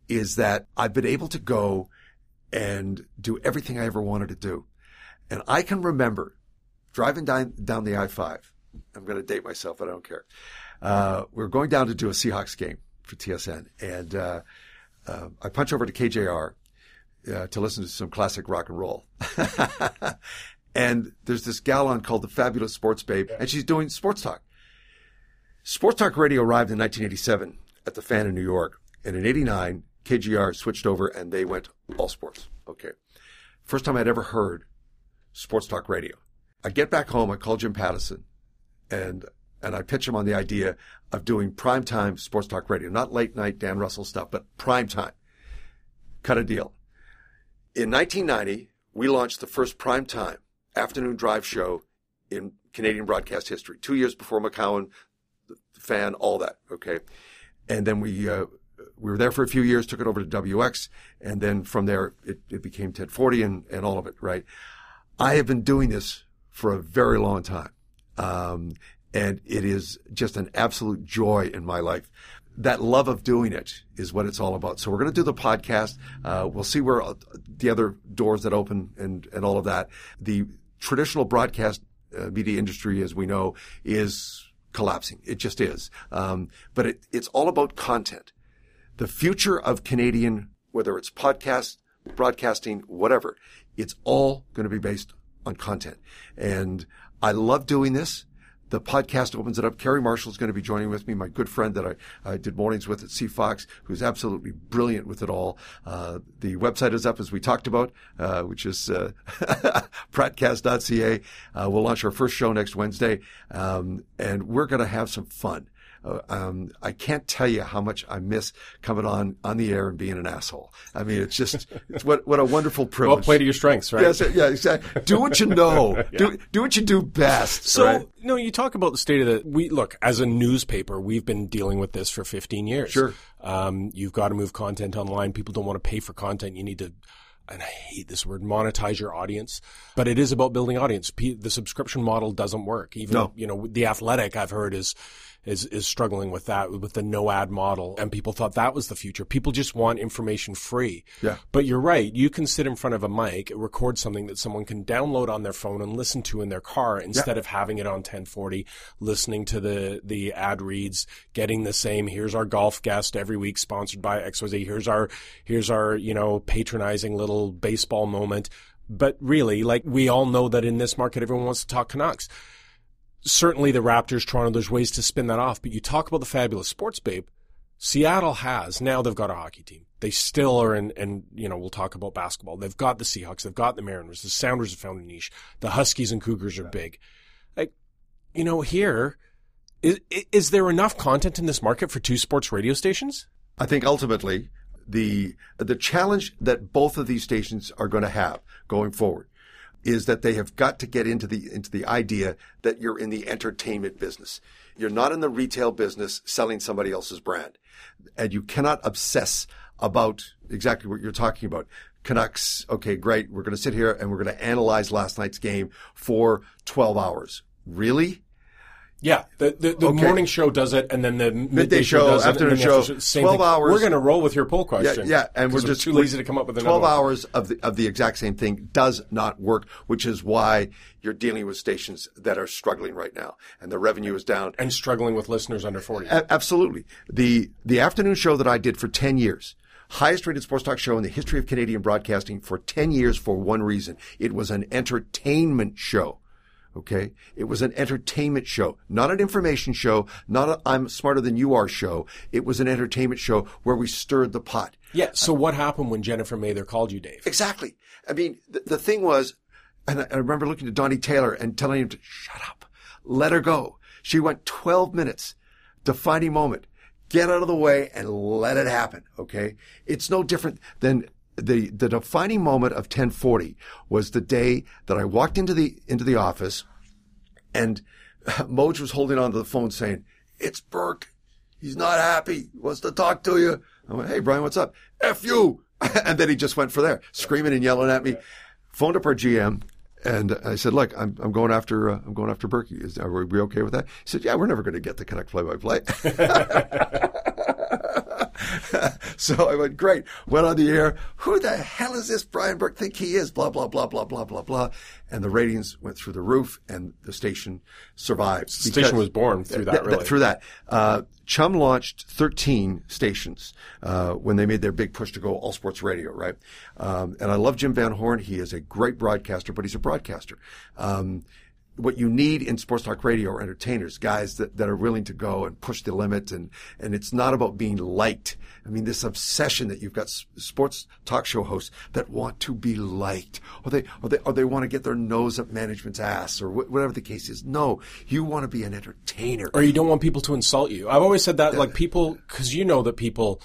is that I've been able to go and do everything I ever wanted to do. And I can remember driving down, down the I-5. I'm going to date myself, but I don't care. Uh, We're going down to do a Seahawks game for TSN and, uh, uh, I punch over to KJR uh, to listen to some classic rock and roll. and there's this gal on called the Fabulous Sports Babe, and she's doing sports talk. Sports talk radio arrived in 1987 at the Fan in New York, and in '89, KJR switched over and they went all sports. Okay, first time I'd ever heard sports talk radio. I get back home, I call Jim Pattison, and and I pitch him on the idea of doing primetime sports talk radio, not late night Dan Russell stuff, but prime time. Cut a deal. In 1990, we launched the first primetime afternoon drive show in Canadian broadcast history. Two years before McCown, the fan, all that. Okay, and then we uh, we were there for a few years, took it over to WX, and then from there it, it became 1040 and and all of it. Right. I have been doing this for a very long time. Um, and it is just an absolute joy in my life. That love of doing it is what it's all about. So we're going to do the podcast. Uh, we'll see where uh, the other doors that open and, and all of that. The traditional broadcast uh, media industry, as we know, is collapsing. It just is. Um, but it, it's all about content. The future of Canadian, whether it's podcast, broadcasting, whatever, it's all going to be based on content. And I love doing this. The podcast opens it up. Carrie Marshall is going to be joining with me, my good friend that I, I did mornings with at CFOX, who's absolutely brilliant with it all. Uh, the website is up as we talked about, uh, which is uh, pratcast.ca. Uh, we'll launch our first show next Wednesday, um, and we're going to have some fun. Uh, um, I can't tell you how much I miss coming on on the air and being an asshole. I mean, it's just it's what what a wonderful privilege. Well, play to your strengths, right? Yes, yeah, exactly. Do what you know. yeah. Do do what you do best. So, right? you know, you talk about the state of the we look as a newspaper. We've been dealing with this for 15 years. Sure. Um, you've got to move content online. People don't want to pay for content. You need to and I hate this word, monetize your audience, but it is about building audience. The subscription model doesn't work. Even, no. you know, the athletic I've heard is, is is struggling with that with the no ad model. And people thought that was the future. People just want information free. Yeah. But you're right. You can sit in front of a mic record something that someone can download on their phone and listen to in their car instead yeah. of having it on 1040 listening to the the ad reads getting the same here's our golf guest every week sponsored by xyz here's our here's our you know patronizing little baseball moment. But really like we all know that in this market everyone wants to talk canucks certainly the Raptors, Toronto, there's ways to spin that off. But you talk about the fabulous sports babe. Seattle has now they've got a hockey team. They still are in, and you know we'll talk about basketball. They've got the Seahawks, they've got the Mariners, the Sounders have found a niche. The Huskies and Cougars are big. Like, you know, here is is there enough content in this market for two sports radio stations? I think ultimately the the challenge that both of these stations are going to have going forward is that they have got to get into the into the idea that you're in the entertainment business. You're not in the retail business selling somebody else's brand. And you cannot obsess about exactly what you're talking about. Canucks, okay, great. We're going to sit here and we're going to analyze last night's game for 12 hours. Really? Yeah, the the, the Okay. morning show does it, and then the midday, Midday show, does it, afternoon the show, after- 12 thing. hours. We're going to roll with your poll question. yeah, and we're just too lazy to come up with another twelve one. hours of the of the exact same thing does not work, which is why you're dealing with stations that are struggling right now, and the revenue is down. and struggling with listeners under forty. A- absolutely, the the afternoon show that I did for ten years, highest rated sports talk show in the history of Canadian broadcasting for ten years for one reason: it was an entertainment show. Okay. It was an entertainment show, not an information show, not a I'm smarter than you are show. It was an entertainment show where we stirred the pot. Yeah. So what happened when Jennifer Mather called you, Dave? Exactly. I mean, the, the thing was, and I, I remember looking to Donnie Taylor and telling him to shut up, let her go. She went 12 minutes, defining moment. Get out of the way and let it happen. Okay. It's no different than the, the defining moment of 1040 was the day that I walked into the, into the office and Moj was holding onto the phone saying, it's Burke. He's not happy. He wants to talk to you. I went, Hey, Brian, what's up? F you. and then he just went for there, screaming and yelling at me. Phoned up our GM. And I said, look, I'm, I'm going after, uh, I'm going after Burkie. Is, are we okay with that? He said, yeah, we're never going to get the Canucks play by play. so I went, great. Went on the air. Who the hell is this Brian Burke think he is? Blah, blah, blah, blah, blah, blah, blah. And the ratings went through the roof and the station survived. The station was born through that, Th- th- really. through that. Uh, Chum launched 13 stations uh, when they made their big push to go all sports radio, right? Um, and I love Jim Van Horne. He is a great broadcaster, but he's a broadcaster. Um, what you need in sports talk radio are entertainers, guys that, that are willing to go and push the limit. And, and it's not about being liked. I mean, this obsession that you've got sports talk show hosts that want to be liked or they, or they, or they want to get their nose up management's ass or wh- whatever the case is. No, you want to be an entertainer. or you don't want people to insult you. I've always said that, like people, because you know that people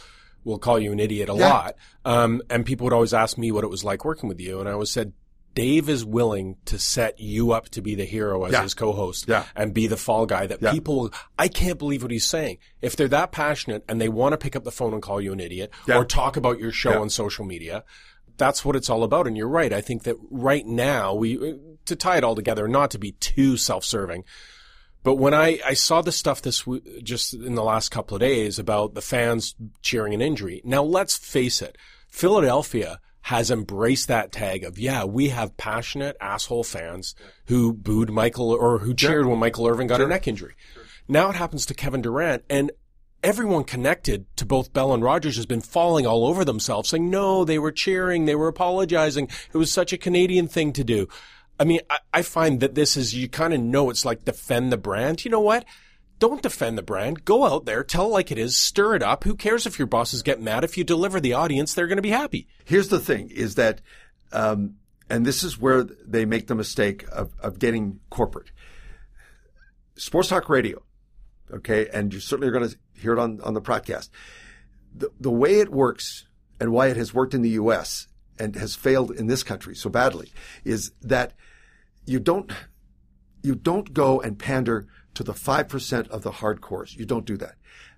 will call you an idiot a Yeah. lot, um, and people would always ask me what it was like working with you, and I always said. Dave is willing to set you up to be the hero as Yeah. his co-host Yeah. and be the fall guy that Yeah. people, I can't believe what he's saying. If they're that passionate and they want to pick up the phone and call you an idiot or talk about your show on social media, that's what it's all about. And you're right. I think that right now we, to tie it all together, not to be too self-serving, but when I, I saw the stuff this just in the last couple of days about the fans cheering an injury. Now let's face it, Philadelphia has embraced that tag of, yeah, we have passionate asshole fans who booed Michael or who cheered when Michael Irvin got sure. a neck injury. Sure. Now it happens to Kevin Durant and everyone connected to both Bell and Rogers has been falling all over themselves saying, no, they were cheering. They were apologizing. It was such a Canadian thing to do. I mean, I, I find that this is, you kind of know it's like defend the brand. You know what? Don't defend the brand. Go out there, tell it like it is, stir it up. Who cares if your bosses get mad? If you deliver the audience, they're going to be happy. Here's the thing is that, um, and this is where they make the mistake of, of getting corporate. Sports talk radio, okay, and you certainly are going to hear it on, on the podcast. The, the way it works and why it has worked in the U.S. and has failed in this country so badly is that you don't, you don't go and pander to the 5% of the hardcores. You don't do that.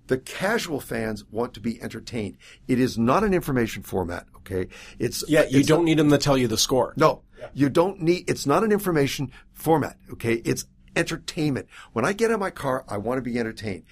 The casual fans want to be entertained. It is not an information format, okay? It's Yeah, you it's don't a, need them to tell you the score. No. Yeah. You don't need it's not an information format, okay? It's entertainment. When I get in my car, I want to be entertained.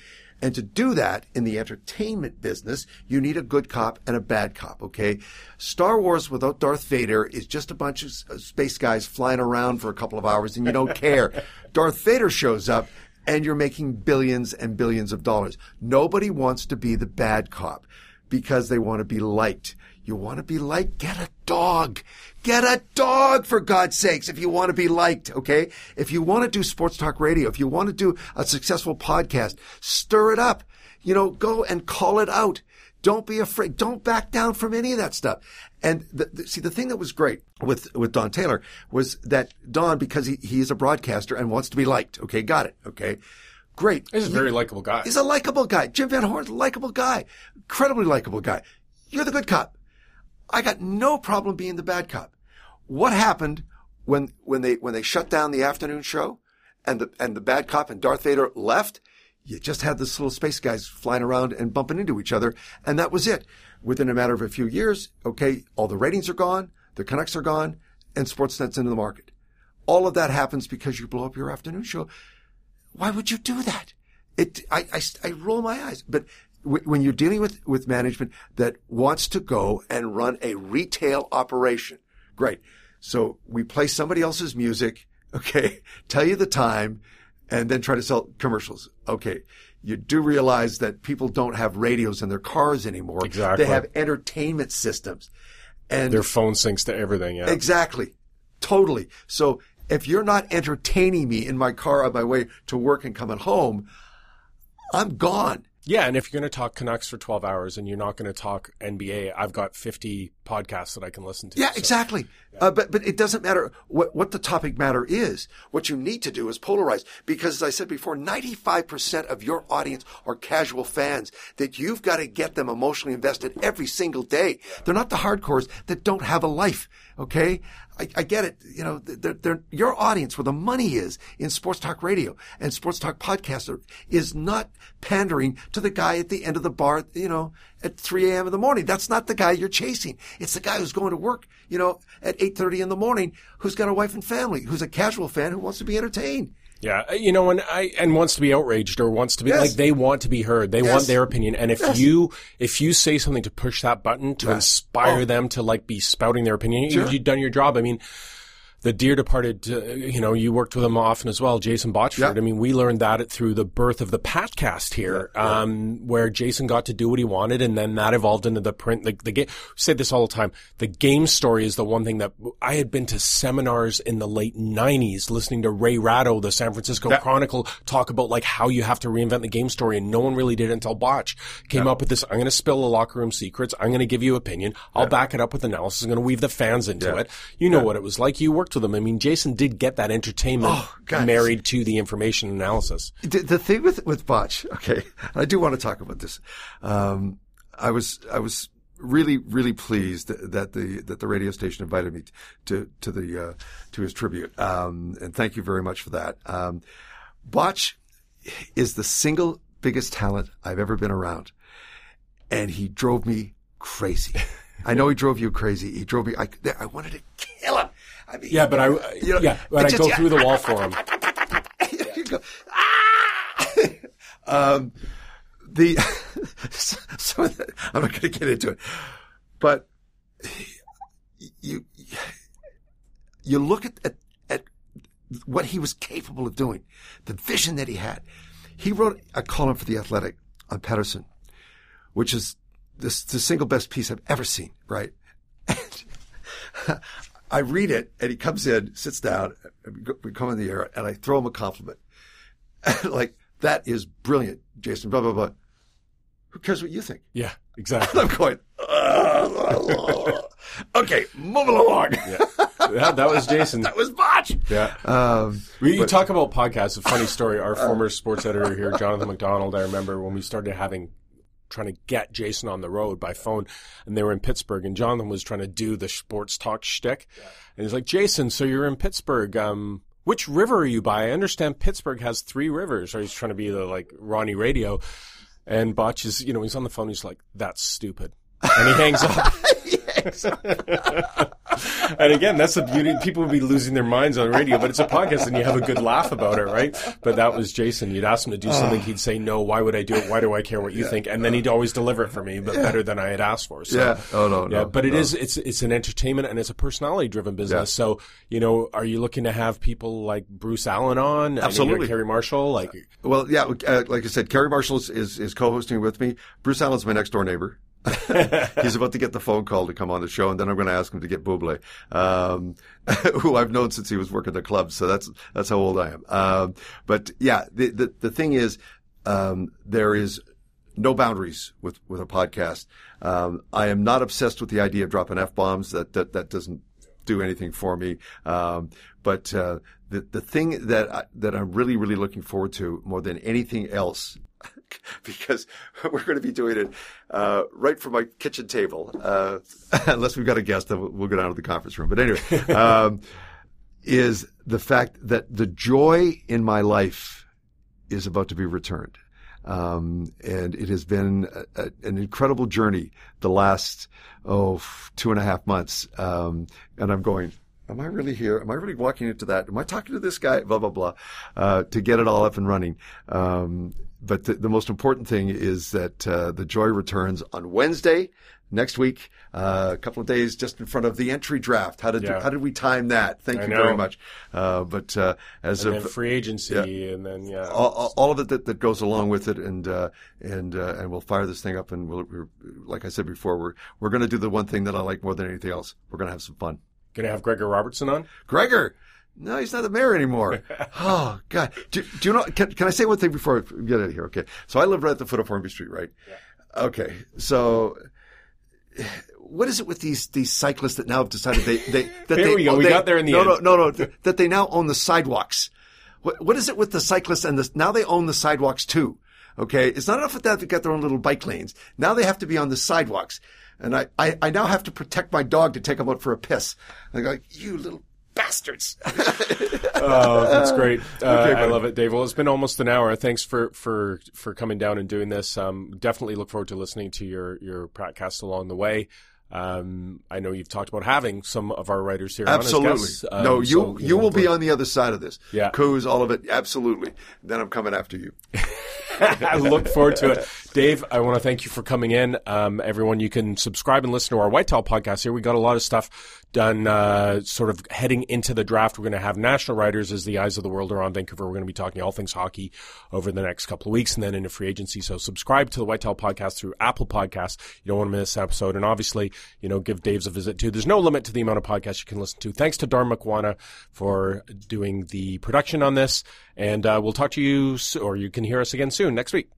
And to do that in the entertainment business, you need a good cop and a bad cop, okay? Star Wars without Darth Vader is just a bunch of uh, space guys flying around for a couple of hours and you don't care. Darth Vader shows up and you're making billions and billions of dollars. Nobody wants to be the bad cop because they want to be liked. You want to be liked? Get a dog. Get a dog for God's sakes if you want to be liked, okay? If you want to do sports talk radio, if you want to do a successful podcast, stir it up. You know, go and call it out. Don't be afraid. Don't back down from any of that stuff. And the, the, see, the thing that was great with, with Don Taylor was that Don, because he, he's a broadcaster and wants to be liked. Okay. Got it. Okay. Great. He's a very likable guy. He's a likable guy. Jim Van Horne's a likable guy. Incredibly likable guy. You're the good cop. I got no problem being the bad cop. What happened when, when they, when they shut down the afternoon show and the, and the bad cop and Darth Vader left? You just had this little space guys flying around and bumping into each other. And that was it. Within a matter of a few years, okay, all the ratings are gone, the Canucks are gone, and Sportsnet's into the market. All of that happens because you blow up your afternoon show. Why would you do that? It, I, I, I roll my eyes. But when you're dealing with, with management that wants to go and run a retail operation, great. So we play somebody else's music, okay, tell you the time, and then try to sell commercials. Okay. You do realize that people don't have radios in their cars anymore. Exactly. They have entertainment systems. And their phone syncs to everything. Yeah. Exactly. Totally. So if you're not entertaining me in my car on my way to work and coming home, I'm gone. Yeah, and if you're going to talk Canucks for 12 hours and you're not going to talk NBA, I've got 50 podcasts that I can listen to. Yeah, so. exactly. Yeah. Uh, but but it doesn't matter what what the topic matter is. What you need to do is polarize because, as I said before, 95% of your audience are casual fans that you've got to get them emotionally invested every single day. They're not the hardcores that don't have a life. Okay, I, I get it. You know, they're, they're, your audience, where the money is in sports talk radio and sports talk podcaster, is not pandering to the guy at the end of the bar. You know, at 3 a.m. in the morning. That's not the guy you're chasing. It's the guy who's going to work, you know, at 8:30 in the morning, who's got a wife and family, who's a casual fan who wants to be entertained. Yeah, uh, you know, and I and wants to be outraged or wants to be yes. like they want to be heard. They yes. want their opinion. And if yes. you if you say something to push that button to inspire oh. them to like be spouting their opinion, sure. you've done your job. I mean, the dear departed, uh, you know, you worked with him often as well, Jason Botchford. I mean, we learned that through the birth of the Patcast here, um, where Jason got to do what he wanted, and then that evolved into the print. The, the game. Say this all the time. The game story is the one thing that I had been to seminars in the late '90s, listening to Ray Ratto, the San Francisco Chronicle, talk about like how you have to reinvent the game story, and no one really did it until Botch came up with this. I'm going to spill the locker room secrets. I'm going to give you opinion. I'll back it up with analysis. I'm going to weave the fans into it. You know what it was like. You worked worked with him. I mean, Jason did get that entertainment oh, married to the information analysis. The, the, thing with with Botch, okay, I do want to talk about this. Um, I was I was really really pleased that the that the radio station invited me to to the uh, to his tribute, um, and thank you very much for that. Um, Botch is the single biggest talent I've ever been around, and he drove me crazy. I know he drove you crazy. He drove me. I, I wanted to kill him. I mean, Yeah, but I you know, yeah, but I just- go yeah. through the wall for him. you go, ah! um, the so, so that, I'm not going to get into it, but you you look at, at at what he was capable of doing, the vision that he had. He wrote a column for the Athletic on Pettersson, which is the, the single best piece I've ever seen. Right. And I read it, and he comes in, sits down, we come in the air, and I throw him a compliment. like, that is brilliant, Jason, blah, blah, blah. Who cares what you think? Yeah, exactly. I'm going, okay, moving along. that, that was Jason. that was botch. Yeah. Um, We, you talk about podcasts. A funny story. Our former sports editor here, Jonathan McDonald, I remember when we started having trying to get Jason on the road by phone, and they were in Pittsburgh, and Jonathan was trying to do the sports talk shtick, and he's like, "Jason, so you're in Pittsburgh. Um, which river are you by? I understand Pittsburgh has three rivers." Or he's trying to be the like Ronnie Radio, and Botch is, you know, he's on the phone. He's like, "That's stupid," and he hangs up. and again, that's the beauty. People would be losing their minds on radio, but it's a podcast and you have a good laugh about it, right? But that was Jason. You'd ask him to do something. He'd say, no, why would I do it? Why do I care what you think? And then he'd always deliver it for me, but better than I had asked for. So, Yeah. Oh, no, Yeah. no, But it no. is, it's, it's an entertainment and it's a personality driven business. Yeah. So, you know, are you looking to have people like Bruce Allen on? Absolutely. Kerry Marshall? Like, well, yeah, uh, like I said, Kerry Marshall is, is, is co-hosting with me. Bruce Allen's my next door neighbor. He's about to get the phone call to come on the show, and then I'm going to ask him to get Buble, um, who I've known since he was working the club. So that's that's how old I am. Um, but yeah, the, the the thing is, um, there is no boundaries with with a podcast. Um, I am not obsessed with the idea of dropping f bombs. That that that doesn't do anything for me. Um, but uh, the the thing that I, that I'm really really looking forward to more than anything else, because we're going to be doing it uh, right from my kitchen table, uh, unless we've got a guest, then we'll, go down to the conference room. But anyway. Um, is the fact that the joy in my life is about to be returned. Um, and it has been a, a, an incredible journey the last, oh, two and a half months. Um, and I'm going, am I really here? Am I really walking into that? Am I talking to this guy? Blah, blah, blah, uh, to get it all up and running. Um, but the, the most important thing is that, uh, the joy returns on Wednesday next week, uh, a couple of days just in front of the entry draft. How did, Yeah. how did we time that? Thank I you know. very much. Uh, but, uh, as and of, free agency and then, yeah. all, all- of it that, that goes along with it, and uh, and uh, and we'll fire this thing up, and we'll, we're, like I said before, we're we're going to do the one thing that I like more than anything else. We're going to have some fun. Gonna have Gregor Robertson on? Gregor, no, he's not the mayor anymore. oh God, do, do you know? Can, can I say one thing before I get out of here? Okay, so I live right at the foot of Hornby Street, right? Okay, so. What is it with these these cyclists that now have decided they they that There they we go. We they- got there in the no end. no no no th- that they now own the sidewalks. What what is it with the cyclists and the now they own the sidewalks too? Okay, it's not enough with that they got their own little bike lanes. Now they have to be on the sidewalks, and I I, I now have to protect my dog to take him out for a piss. I go, you little bastards. Oh, that's great. Uh, I love it, Dave. Well, it's been almost an hour. Thanks for, for, for coming down and doing this. Um, definitely look forward to listening to your, your podcast along the way. Um, I know you've talked about having some of our writers here. on as Absolutely. guests. Um, no, you so, you know, will be on the other side of this. Yeah. Coos, all of it. Absolutely. Then I'm coming after you. I look forward to it. Dave, I want to thank you for coming in. Um, everyone, you can subscribe and listen to our Whitetail podcast here. We got a lot of stuff done, uh, sort of heading into the draft. We're going to have national writers as the eyes of the world are on Vancouver. We're going to be talking all things hockey over the next couple of weeks and then into free agency. So subscribe to the Whitetail podcast through Apple Podcasts. You don't want to miss an episode. And obviously, you know, give Dave's a visit too. There's no limit to the amount of podcasts you can listen to. Thanks to Darn McWana for doing the production on this. And, uh, we'll talk to you, or you can hear us again soon next week.